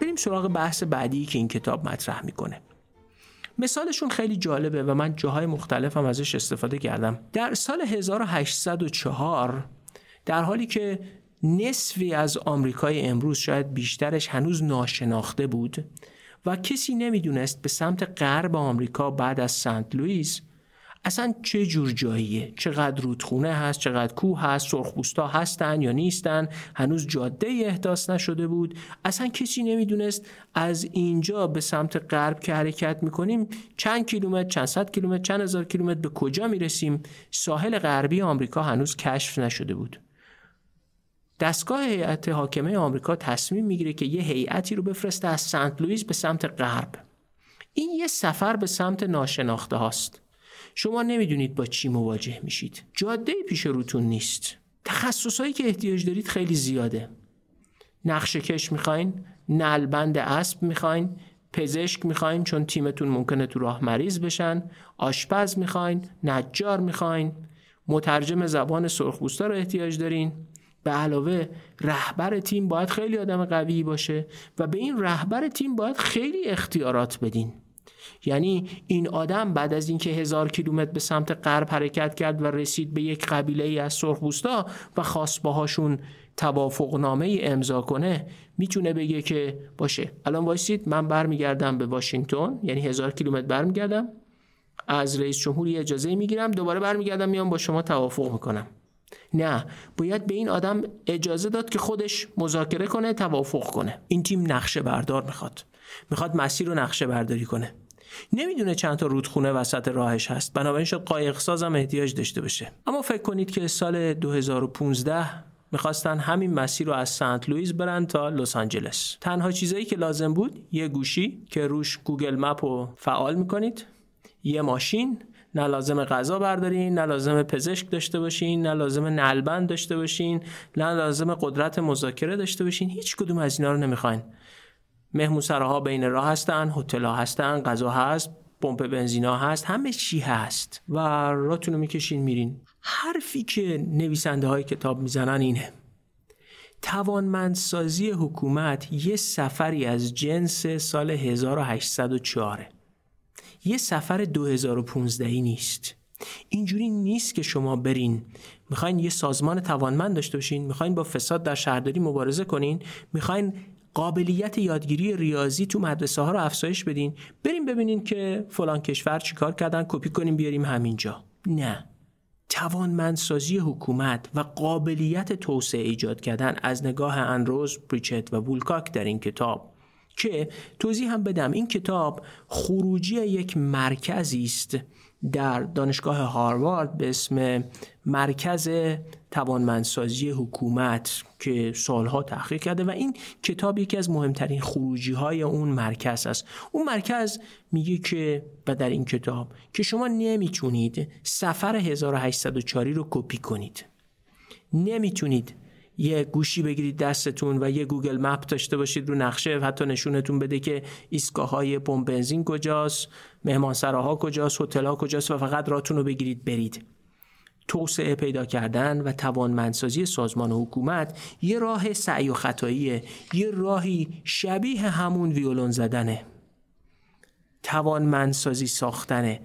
بریم سراغ بحث بعدی که این کتاب مطرح می‌کنه. مثالشون خیلی جالبه و من جاهای مختلفم ازش استفاده کردم. در سال 1804 در حالی که نصفی از آمریکای امروز شاید بیشترش هنوز ناشناخته بود و کسی نمی‌دونست به سمت غرب آمریکا بعد از سنت لوئیس اصلا چه جور جاییه؟ چقدر رودخونه هست؟ چقدر کوه هست؟ سرخپوستا هستن یا نیستن؟ هنوز جاده احداث نشده بود؟ اصلا کسی نمی‌دونست از اینجا به سمت غرب که حرکت می‌کنیم چند کیلومتر چند صد کیلومتر چند هزار کیلومتر به کجا می‌رسیم؟ ساحل غربی آمریکا هنوز کشف نشده بود. دستگاه هیئت حاکمه آمریکا تصمیم می‌گیره که یه هیئتی رو بفرسته از سنت لوئیس به سمت غرب. این یه سفر به سمت ناشناخته هاست. شما نمی‌دونید با چی مواجه میشید. جاده پیش روتون نیست. تخصصهایی که احتیاج دارید خیلی زیاده. نقشه کش می‌خواین نلبند اسب می‌خواین پزشک می‌خواین چون تیمتون ممکنه تو راه مریض بشن آشپز می‌خواین نجار می‌خواین. مترجم زبان سرخپوستا رو احتیاج دارین. به علاوه رهبر تیم باید خیلی آدم قوی باشه و به این رهبر تیم باید خیلی اختیارات بدین. یعنی این آدم بعد از اینکه هزار کیلومتر به سمت غرب حرکت کرد و رسید به یک قبیله ای از سرخپوستا و خواست باهاشون توافق نامه ای امضا کنه می‌تونه بگه که باشه. الان وایسید من برمیگردم به واشنگتن یعنی هزار کیلومتر برمیگردم از رئیس جمهوری اجازه می‌گیرم دوباره برمیگردم میام با شما توافق می‌کنم. نه باید به این آدم اجازه داد که خودش مذاکره کنه توافق کنه. این تیم نقشه بردار می‌خواد. می‌خواد مسیر رو نقشه برداری کنه. نمی‌دونه چند تا رودخونه وسط راهش هست. بنابراین شد قایق سازم احتیاج داشته باشه. اما فکر کنید که سال 2015 می‌خواستن همین مسیر رو از سنت لوئیس برن تا لس آنجلس. تنها چیزایی که لازم بود یه گوشی که روش Google Map رو فعال می‌کنید یه ماشین. نه لازم غذا بردارین نه لازم پزشک داشته باشین نه لازم نعلبند داشته باشین نه لازم قدرت مذاکره داشته باشین. هیچ کدوم از اینا رو نمی‌خواین. مهمونسراها بین راه هستن هتل هستن غذا هست پمپ بنزینا هست همه چی هست و راتون رو می‌کشین میرین. حرفی که نویسنده های کتاب می‌زنن اینه. توانمندسازی حکومت یه سفری از جنس سال 1804 یه سفر 2015 نیست. اینجوری نیست که شما برین. می‌خواین یه سازمان توانمند داشته باشین می‌خواین با فساد در شهرداری مبارزه کنین می‌خواین قابلیت یادگیری ریاضی تو مدرسه ها رو افزایش بدین. بریم ببینین که فلان کشور چیکار کردن کپی کنیم بیاریم همینجا. نه. توانمندسازی حکومت و قابلیت توسعه ایجاد کردن از نگاه انروز پریچت و بولکاک در این کتاب. که توضیح هم بدم این کتاب خروجی یک مرکزی است. در دانشگاه هاروارد به اسم مرکز توانمندسازی حکومت که سالها تحقیق کرده و این کتاب یکی از مهمترین خروجی های اون مرکز است. اون مرکز میگه که و در این کتاب که شما نمی‌تونید سفر 1804 رو کپی کنید. نمی‌تونید یه گوشی بگیرید دستتون و یه Google Map داشته باشید رو نقشه حتی نشونتون بده که ایستگاه های پمپ بنزین کجاست مهمانسراها کجاست هتل ها کجاست و فقط راتون رو بگیرید برید. توسعه پیدا کردن و توانمندسازی سازمان و حکومت یه راه سعی و خطاییه یه راهی شبیه همون ویولون زدنه. توانمندسازی ساختنه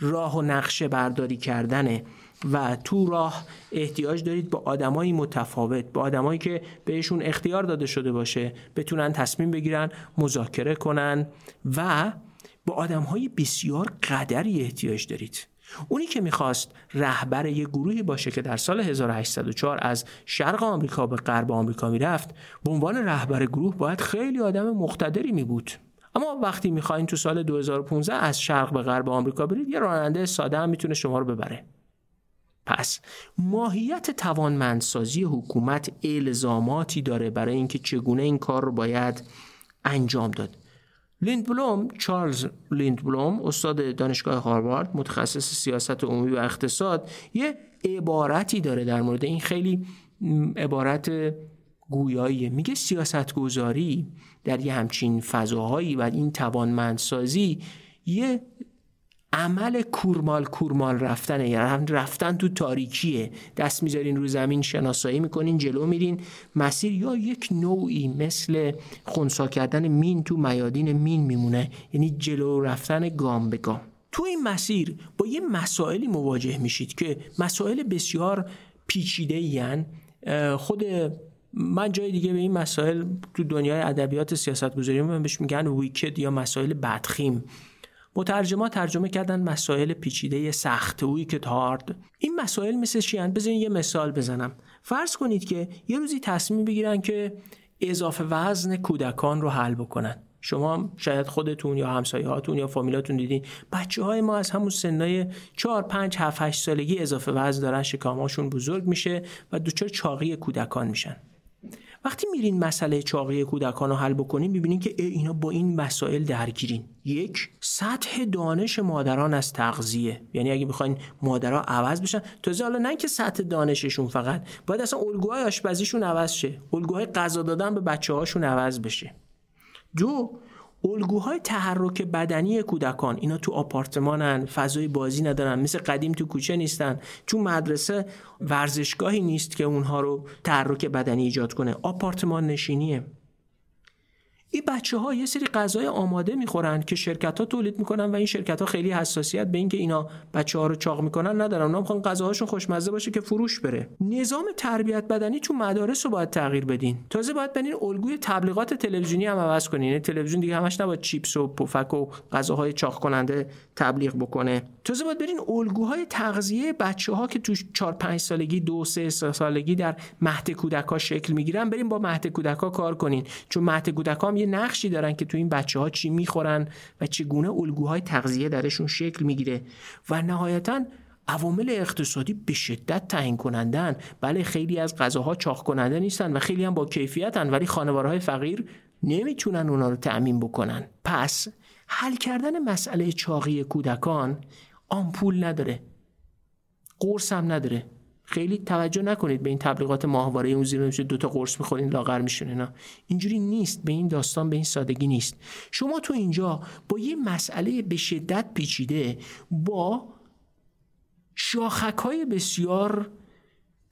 راه و نقشه برداری کردنه. و تو راه احتیاج دارید با آدمایی متفاوت با آدمایی که بهشون اختیار داده شده باشه بتونن تصمیم بگیرن مذاکره کنن و با آدمهای بسیار قدری احتیاج دارید. اونی که می‌خواست رهبر یه گروهی باشه که در سال 1804 از شرق آمریکا به غرب آمریکا می‌رفت به عنوان رهبر گروه باید خیلی آدم مقتدری می بود اما وقتی می‌خواین تو سال 2015 از شرق به غرب آمریکا برید یه راننده ساده هم می‌تونه شما رو ببره. پس ماهیت توانمندسازی حکومت الزاماتی داره برای اینکه چگونه این کار رو باید انجام داد. بلوم، چارلز بلوم، استاد دانشگاه هاروارد متخصص سیاست عمومی و اقتصاد یه عبارتی داره در مورد این خیلی عبارت گویاییه. میگه سیاست گذاری در یه همچین فضاهایی و این توانمندسازی یه عمل کورمال کورمال رفتنه. یعنی رفتن تو تاریکیه. دست می‌ذارین رو زمین شناسایی می‌کنین جلو میرین. مسیر یا یک نوعی مثل خونسا کردن مین تو میادین مین میمونه. یعنی جلو رفتن گام به گام. تو این مسیر با یه مسائلی مواجه میشید که مسائل بسیار پیچیده این خود من جای دیگه به این مسائل تو دنیای ادبیات سیاست گذاری بهش میگن ویکد یا مسائل بدخیم. مترجما ترجمه کردن مسائل پیچیده سخت که هارد این مسائل مثل چیان بزنین یه مثال بزنم. فرض کنید که یه روزی تصمیم بگیرن که اضافه وزن کودکان رو حل بکنن. شما شاید خودتون یا همسایه هاتون یا فامیلاتون دیدین. بچه های ما از همون سنای 4 5 7 8 سالگی اضافه وزن دارن. شکاماشون بزرگ میشه و دچار چاقی کودکان میشن. وقتی میرین مسئله چاقی کودکان رو حل بکنین می‌بینین که اینا با این مسائل درگیرین. یک سطح دانش مادران از تغذیه. یعنی اگه می‌خواین مادرها عوض بشن تازه حالا نه که سطح دانششون فقط باید اصلا الگوهای آشپزیشون عوض شه. الگوهای غذا دادن به بچه هاشون عوض بشه. دو الگوهای تحرک بدنی کودکان اینا تو آپارتمانن فضای بازی ندارن مثل قدیم تو کوچه نیستن. چون مدرسه ورزشگاهی نیست که اونها رو تحرک بدنی ایجاد کنه. آپارتمان نشینیه. این بچه ها یه سری غذای آماده می‌خورن که شرکت ها تولید می‌کنن و این شرکت ها خیلی حساسیت به اینکه اینا بچه ها رو چاق می‌کنن ندارن. اونا می‌خوان غذاهاشون خوشمزه باشه که فروش بره. نظام تربیت بدنی تو مدارس رو باید تغییر بدین. تازه باید بنین الگوی تبلیغات تلویزیونی هم عوض کنین. یعنی تلویزیون دیگه همش نباید چیپس و پفک و غذاهای چاق کننده تبلیغ بکنه. تازه باید برین الگوهای تغذیه بچه ها که تو 4 5 سالگی دو سه سالگی در مهد کودک شکل می‌گیرن بریم با مهد کودک کار کنین. چون مهد کودک یه نقشی دارن که تو این بچه ها چی می‌خورن و چگونه الگوهای تغذیه درشون شکل می‌گیره و نهایتا عوامل اقتصادی به شدت تعیین کنندن بله خیلی از غذاها چاق کننده نیستن و خیلی هم با کیفیتن ولی خانوارهای فقیر نمی‌تونن اونا رو تأمین بکنن. پس حل کردن مسئله چاقی کودکان آمپول نداره. قرص هم نداره. خیلی توجه نکنید به این تبلیغات ماهواره اون زیر دو تا قرص می‌خورین لاغر میشون اینا. اینجوری نیست به این داستان به این سادگی نیست. شما تو اینجا با یه مسئله به شدت پیچیده با شاخک های بسیار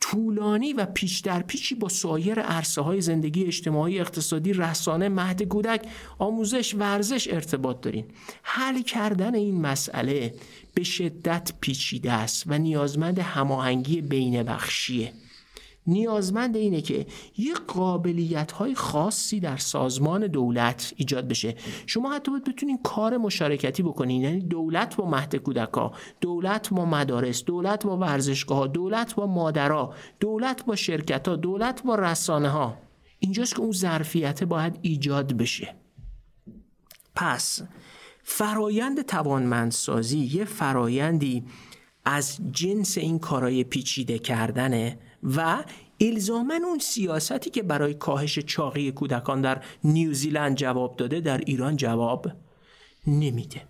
طولانی و پیچ در پیچی با سایر عرصه های زندگی اجتماعی اقتصادی رسانه مهد کودک آموزش ورزش ارتباط دارین. حل کردن این مسئله به شدت پیچیده است و نیازمند هماهنگی بین بخشیه نیازمند اینه که یه قابلیت های خاصی در سازمان دولت ایجاد بشه. شما حتی باید بتونین کار مشارکتی بکنین. یعنی دولت با مهد کودکا دولت با مدارس دولت با ورزشگاه دولت با مادرها دولت با شرکت ها دولت با رسانه ها اینجاست که اون ظرفیت باید ایجاد بشه. پس فرایند توانمندسازی یه فرایندی از جنس این کارای پیچیده کردنه و الزامن اون سیاستی که برای کاهش چاقی کودکان در نیوزیلند جواب داده در ایران جواب نمیده.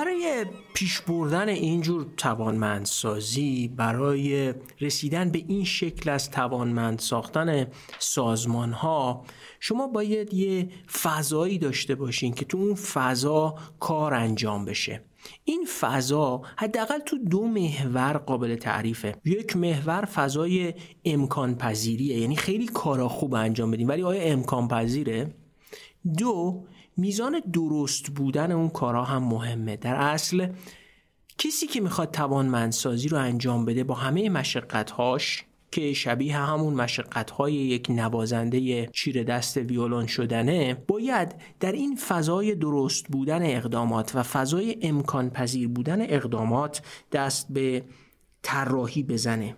برای پیش بردن اینجور توانمندسازی برای رسیدن به این شکل از توانمند ساختن سازمان ها شما باید یه فضایی داشته باشین که تو اون فضا کار انجام بشه. این فضا حداقل تو دو محور قابل تعریفه. یک محور فضای امکان پذیریه یعنی خیلی کارا خوب انجام بدیم ولی آیا امکان پذیره دو میزان درست بودن اون کارها هم مهمه. در اصل کسی که می‌خواد توانمندسازی رو انجام بده با همه مشقتهاش که شبیه همون مشقتهای یک نوازنده چیر دست ویولون شدنه باید در این فضای درست بودن اقدامات و فضای امکان پذیر بودن اقدامات دست به طراحی بزنه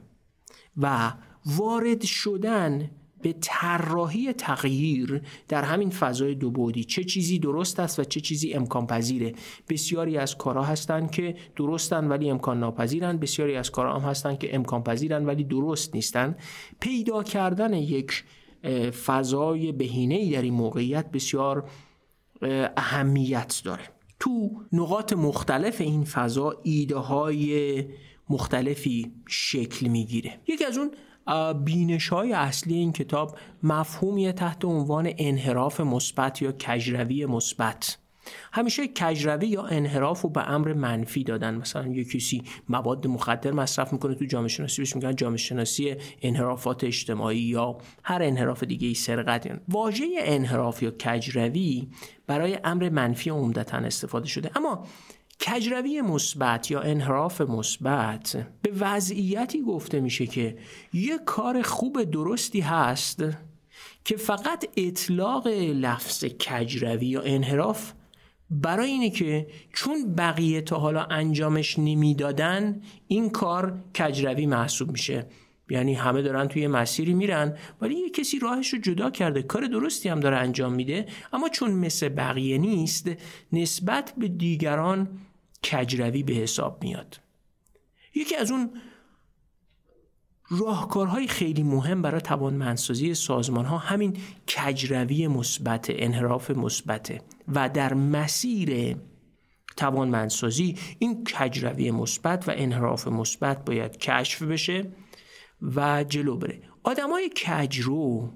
و وارد شدن به طراحی تغییر در همین فضای دو بودی چه چیزی درست است و چه چیزی امکان پذیره؟ بسیاری از کارها هستند که درستن ولی امکان ناپذیرن. بسیاری از کارها هم هستند که امکان پذیرن ولی درست نیستن. پیدا کردن یک فضای بهینه در این موقعیت بسیار اهمیت داره. تو نقاط مختلف این فضا ایده های مختلفی شکل می‌گیره. یکی از اون بینش های اصلی این کتاب مفهومی تحت عنوان انحراف مثبت یا کجروی مثبت. همیشه کجروی یا انحراف رو به امر منفی دادن. مثلا یه کسی مواد مخدر مصرف می‌کنه تو جامعه شناسی بهش میگن جامعه شناسی انحرافات اجتماعی یا هر انحراف دیگه ای سرقت. یعنی واژه انحراف یا کجروی برای امر منفی عمدتا استفاده شده. اما کجروی مثبت یا انحراف مثبت به وضعیتی گفته میشه که یه کار خوب درستی هست که فقط اطلاق لفظ کجروی یا انحراف برای اینه که چون بقیه تا حالا انجامش نمی‌دادن این کار کجروی محسوب میشه. یعنی همه دارن توی مسیری میرن ولی یه کسی راهش رو جدا کرده کار درستی هم داره انجام میده اما چون مثل بقیه نیست نسبت به دیگران کجروی به حساب میاد. یکی از اون راهکارهای خیلی مهم برای توانمندسازی سازمان ها همین کجروی مثبت انحراف مثبت و در مسیر توانمندسازی این کجروی مثبت و انحراف مثبت باید کشف بشه و جلو بره. آدمای کجرو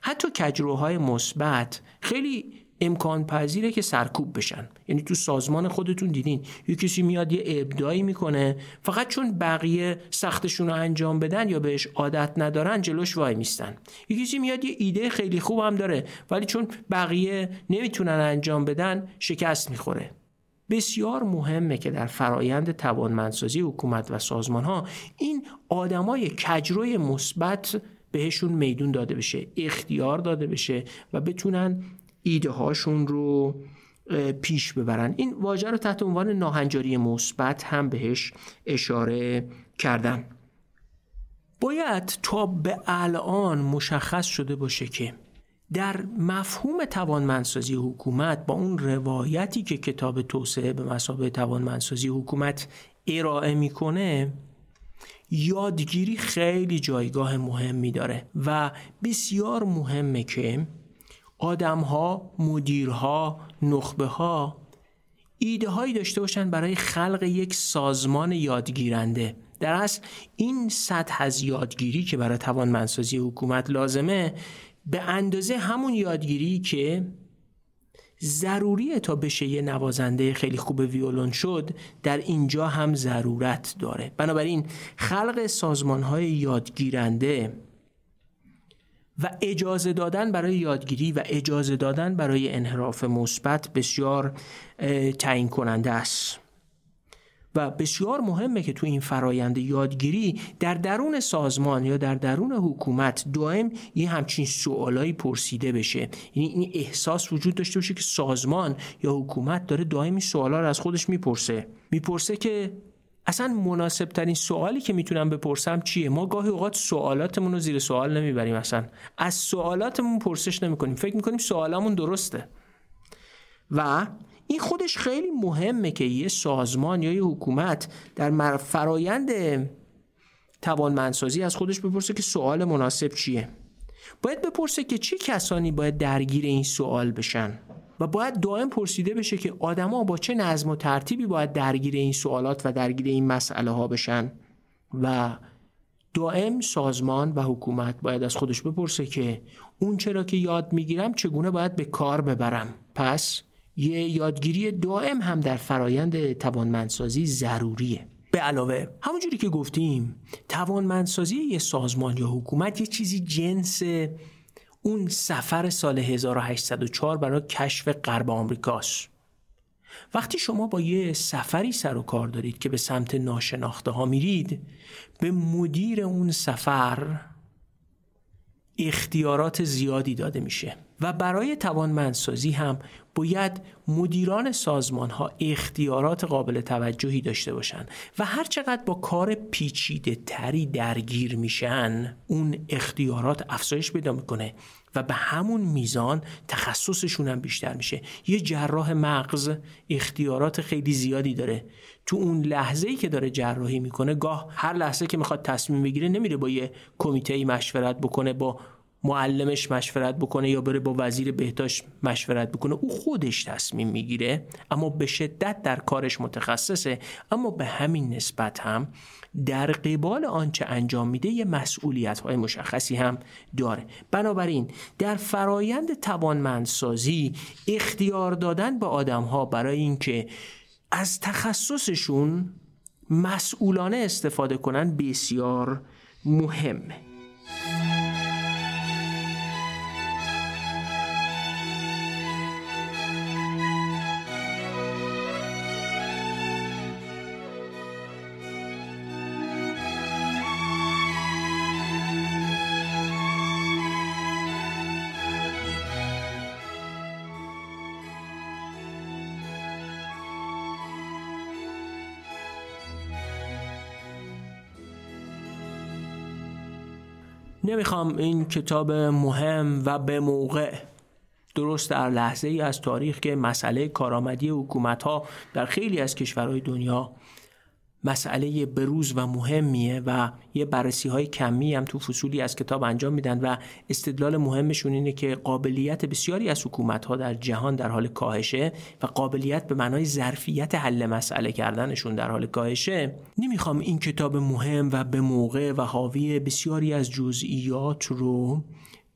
حتی کجروهای مثبت خیلی امکان پذیره که سرکوب بشن. یعنی تو سازمان خودتون دیدین. یه کسی میاد یه ابدایی می‌کنه فقط چون بقیه سختشون رو انجام بدن یا بهش عادت ندارن جلوش وای میستن. یه کسی میاد یه ایده خیلی خوب هم داره ولی چون بقیه نمی‌تونن انجام بدن شکست می‌خوره. بسیار مهمه که در فرایند توانمندسازی حکومت و سازمان ها این آدمای کجروی مثبت بهشون میدون داده بشه اختیار داده بشه و بتونن ایده هاشون رو پیش ببرن. این واژه رو تحت عنوان ناهنجاری مثبت هم بهش اشاره کردن. باید تا به الان مشخص شده باشه که در مفهوم توانمندسازی حکومت با اون روایتی که کتاب توسعه به مسابقه توانمندسازی حکومت ارائه می‌کنه یادگیری خیلی جایگاه مهمی داره و بسیار مهمه که آدمها، مدیرها، نخبه ها ایده هایی داشته باشن برای خلق یک سازمان یادگیرنده. در اصل این سطح از یادگیری که برای توانمندسازی حکومت لازمه به اندازه همون یادگیری که ضروریه تا بشه یه نوازنده خیلی خوب ویولون شد در اینجا هم ضرورت داره. بنابراین خلق سازمان های یادگیرنده و اجازه دادن برای یادگیری و اجازه دادن برای انحراف مثبت بسیار تعیین کننده است. و بسیار مهمه که تو این فرایند یادگیری در درون سازمان یا در درون حکومت دائم یه همچین سوالایی پرسیده بشه. یعنی این احساس وجود داشته باشه که سازمان یا حکومت داره دائم این سوالا رو از خودش می‌پرسه. می‌پرسه که اصلا مناسب ترین سوالی که می‌تونم بپرسم چیه؟ ما گاهی اوقات سوالاتمون رو زیر سوال نمی‌بریم اصلا. از سوالاتمون پرسش نمی‌کنیم. فکر می‌کنیم سوالمون درسته. و این خودش خیلی مهمه که یه سازمان یا یه حکومت در فرایند توانمندسازی از خودش بپرسه که سوال مناسب چیه. باید بپرسه که چه کسانی باید درگیر این سوال بشن. و باید دائم پرسیده بشه که آدما با چه نظم و ترتیبی باید درگیر این سوالات و درگیر این مسئله ها بشن. و دائم سازمان و حکومت باید از خودش بپرسه که اون چرا که یاد می‌گیرم چگونه باید به کار ببرم. پس یه یادگیری دائم هم در فرایند توانمندسازی ضروریه. به علاوه همونجوری که گفتیم توانمندسازی یه سازمان یا حکومت یه چیزی جنس اون سفر سال 1804 برای کشف غرب آمریکاست. وقتی شما با یه سفری سر و کار دارید که به سمت ناشناخته ها میرید به مدیر اون سفر اختیارات زیادی داده میشه. و برای توانمندسازی هم باید مدیران سازمان ها اختیارات قابل توجهی داشته باشند و هر چقدر با کار پیچیده تری درگیر میشن اون اختیارات افزایش پیدا می‌کنه و به همون میزان تخصصشون هم بیشتر میشه. یه جراح مغز اختیارات خیلی زیادی داره. تو اون لحظه ای که داره جراحی می‌کنه گاه هر لحظه که می‌خواد تصمیم بگیره نمیره با یه کمیته مشورت بکنه با معلمش مشورت بکنه یا بره با وزیر بهداشت مشورت بکنه او خودش تصمیم می‌گیره اما به شدت در کارش متخصصه. اما به همین نسبت هم در قبال آنچه انجام میده یه مسئولیت های مشخصی هم داره. بنابراین در فرایند توانمندسازی اختیار دادن به آدم ها برای اینکه از تخصصشون مسئولانه استفاده کنن بسیار مهمه نمی‌خوام این کتاب مهم و به موقع درست در لحظه ای از تاریخ که مسئله کارآمدی حکومت ها در خیلی از کشورهای دنیا مسئله بروز و مهمیه و یه بررسی های کمی هم تو فصولی از کتاب انجام میدن و استدلال مهمشون اینه که قابلیت بسیاری از حکومت ها در جهان در حال کاهشه و قابلیت به معنای ظرفیت حل مسئله کردنشون در حال کاهشه. نمی‌خوام این کتاب مهم و به موقع و حاوی بسیاری از جزئیات رو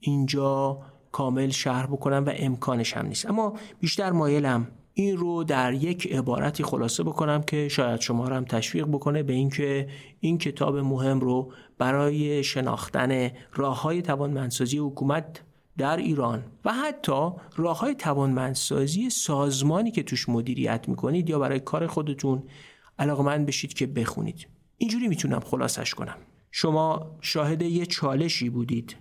اینجا کامل شرح بکنم و امکانش هم نیست. اما بیشتر مایلم این رو در یک عبارتی خلاصه بکنم که شاید شما رو هم تشویق بکنه به اینکه این کتاب مهم رو برای شناختن راه های توانمندسازی حکومت در ایران و حتی راه های توانمندسازی سازمانی که توش مدیریت می‌کنید یا برای کار خودتون علاقمند بشید که بخونید. اینجوری می‌تونم خلاصش کنم. شما شاهد یه چالشی بودید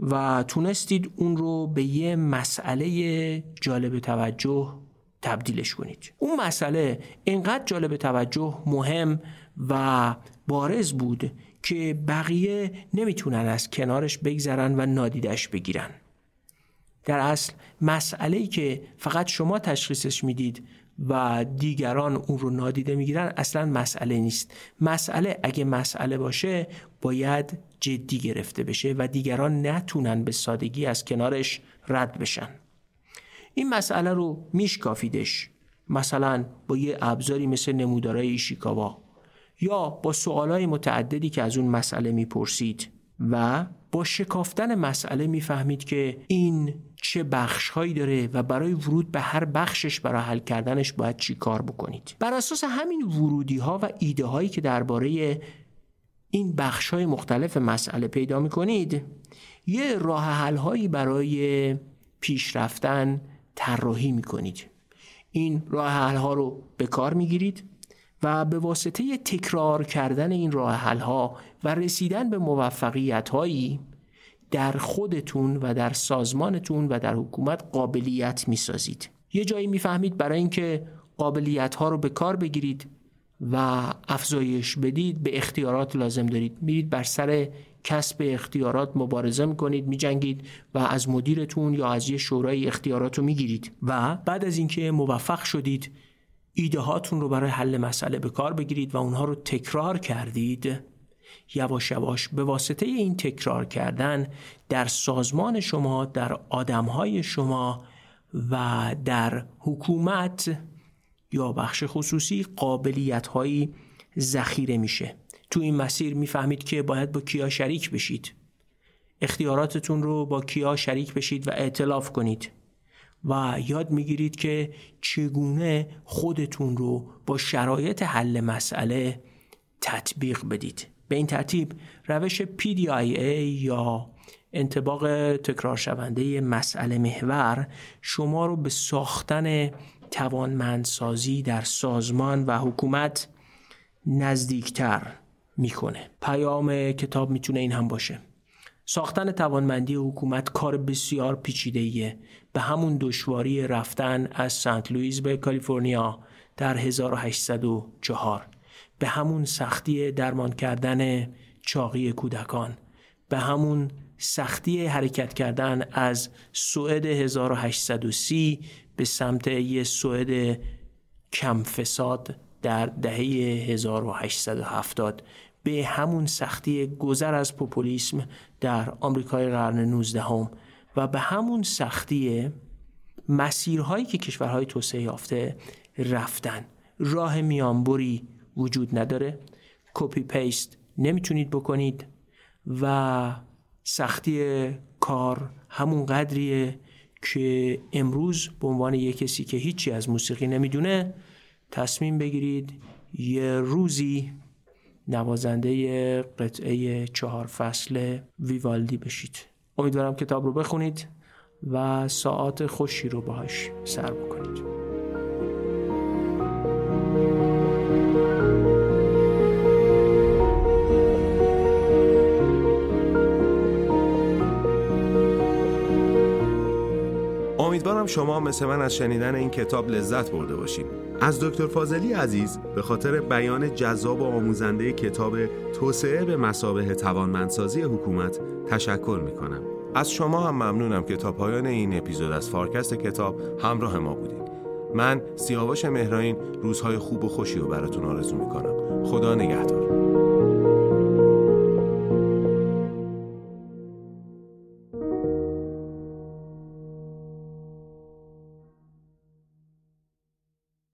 و تونستید اون رو به یه مسئله جالب توجه تبدیلش کنید. اون مسئله اینقدر جالب توجه مهم و بارز بود که بقیه نمی‌تونن از کنارش بگذرن و نادیدش بگیرن. در اصل مسئله که فقط شما تشخیصش می‌دید و دیگران اون رو نادیده می‌گیرن اصلا مسئله نیست. مسئله اگه مسئله باشه باید جدی گرفته بشه و دیگران نتونن به سادگی از کنارش رد بشن. این مسئله رو میشکافیدش. مثلا با یه ابزاری مثل نمودارای ایشیکاوا یا با سوالای متعددی که از اون مسئله می‌پرسید و با شکافتن مسئله می‌فهمید که این چه بخش هایی داره و برای ورود به هر بخشش برای حل کردنش باید چی کار بکنید. بر اساس همین ورودی ها و ایده هایی که درباره این بخش های مختلف مسئله پیدا می کنید یه راه حل هایی برای پیش رفتن طراحی می کنید این راه حل ها رو به کار می گیرید و به واسطه تکرار کردن این راه حل ها و رسیدن به موفقیت هایی در خودتون و در سازمانتون و در حکومت قابلیت می سازید یه جایی می‌فهمید برای اینکه قابلیت ها رو به کار بگیرید و افزایش بدید به اختیارات لازم دارید. میرید بر سر کسب اختیارات مبارزه می‌کنید میجنگید و از مدیرتون یا از یه شورای اختیارات رو می‌گیرید. و بعد از اینکه موفق شدید ایده هاتون رو برای حل مسئله به کار بگیرید و اونها رو تکرار کردید. یواش یواش به واسطه این تکرار کردن در سازمان شما در آدمهای شما و در حکومت یا بخش خصوصی قابلیت هایی ذخیره میشه. تو این مسیر می‌فهمید که باید با کیا شریک بشید. اختیاراتتون رو با کیا شریک بشید و اعتلاف کنید. و یاد می‌گیرید که چگونه خودتون رو با شرایط حل مسئله تطبیق بدید. به این ترتیب روش PDIA یا انتباق تکرار شونده مسئله محور شما رو به ساختن توانمندسازی در سازمان و حکومت نزدیکتر می‌کنه. پیام کتاب می‌تونه این هم باشه. ساختن توانمندی حکومت کار بسیار پیچیده به همون دشواری رفتن از سنت لوئیس به کالیفرنیا در 1804 به همون سختی درمان کردن چاقی کودکان. به همون سختی حرکت کردن از سوئد 1830 به سمت یه سوئد کم فساد در دهه 1870 به همون سختی گذر از پوپولیسم در آمریکای قرن 19 هم و به همون سختی مسیرهایی که کشورهای توسعه یافته رفتن. راه میانبری وجود نداره. copy paste نمی‌تونید بکنید و سختی کار همون قدریه که امروز به عنوان یک کسی که هیچی از موسیقی نمی‌دونه تصمیم بگیرید یه روزی نوازنده قطعه چهار فصل ویوالدی بشید. امیدوارم کتاب رو بخونید و ساعت خوشی رو باهاش سر بکنید.
امیدوارم شما مثل من از شنیدن این کتاب لذت برده باشین از دکتر فاضلی عزیز به خاطر بیان جذاب و آموزنده کتاب توسعه به مسابه توانمندسازی حکومت تشکر می کنم. از شما هم ممنونم که تا پایان این اپیزود از فارکست کتاب همراه ما بودید. من سیاوش مهراین روزهای خوب و خوشی رو براتون آرزو می کنم. خدا نگهدار.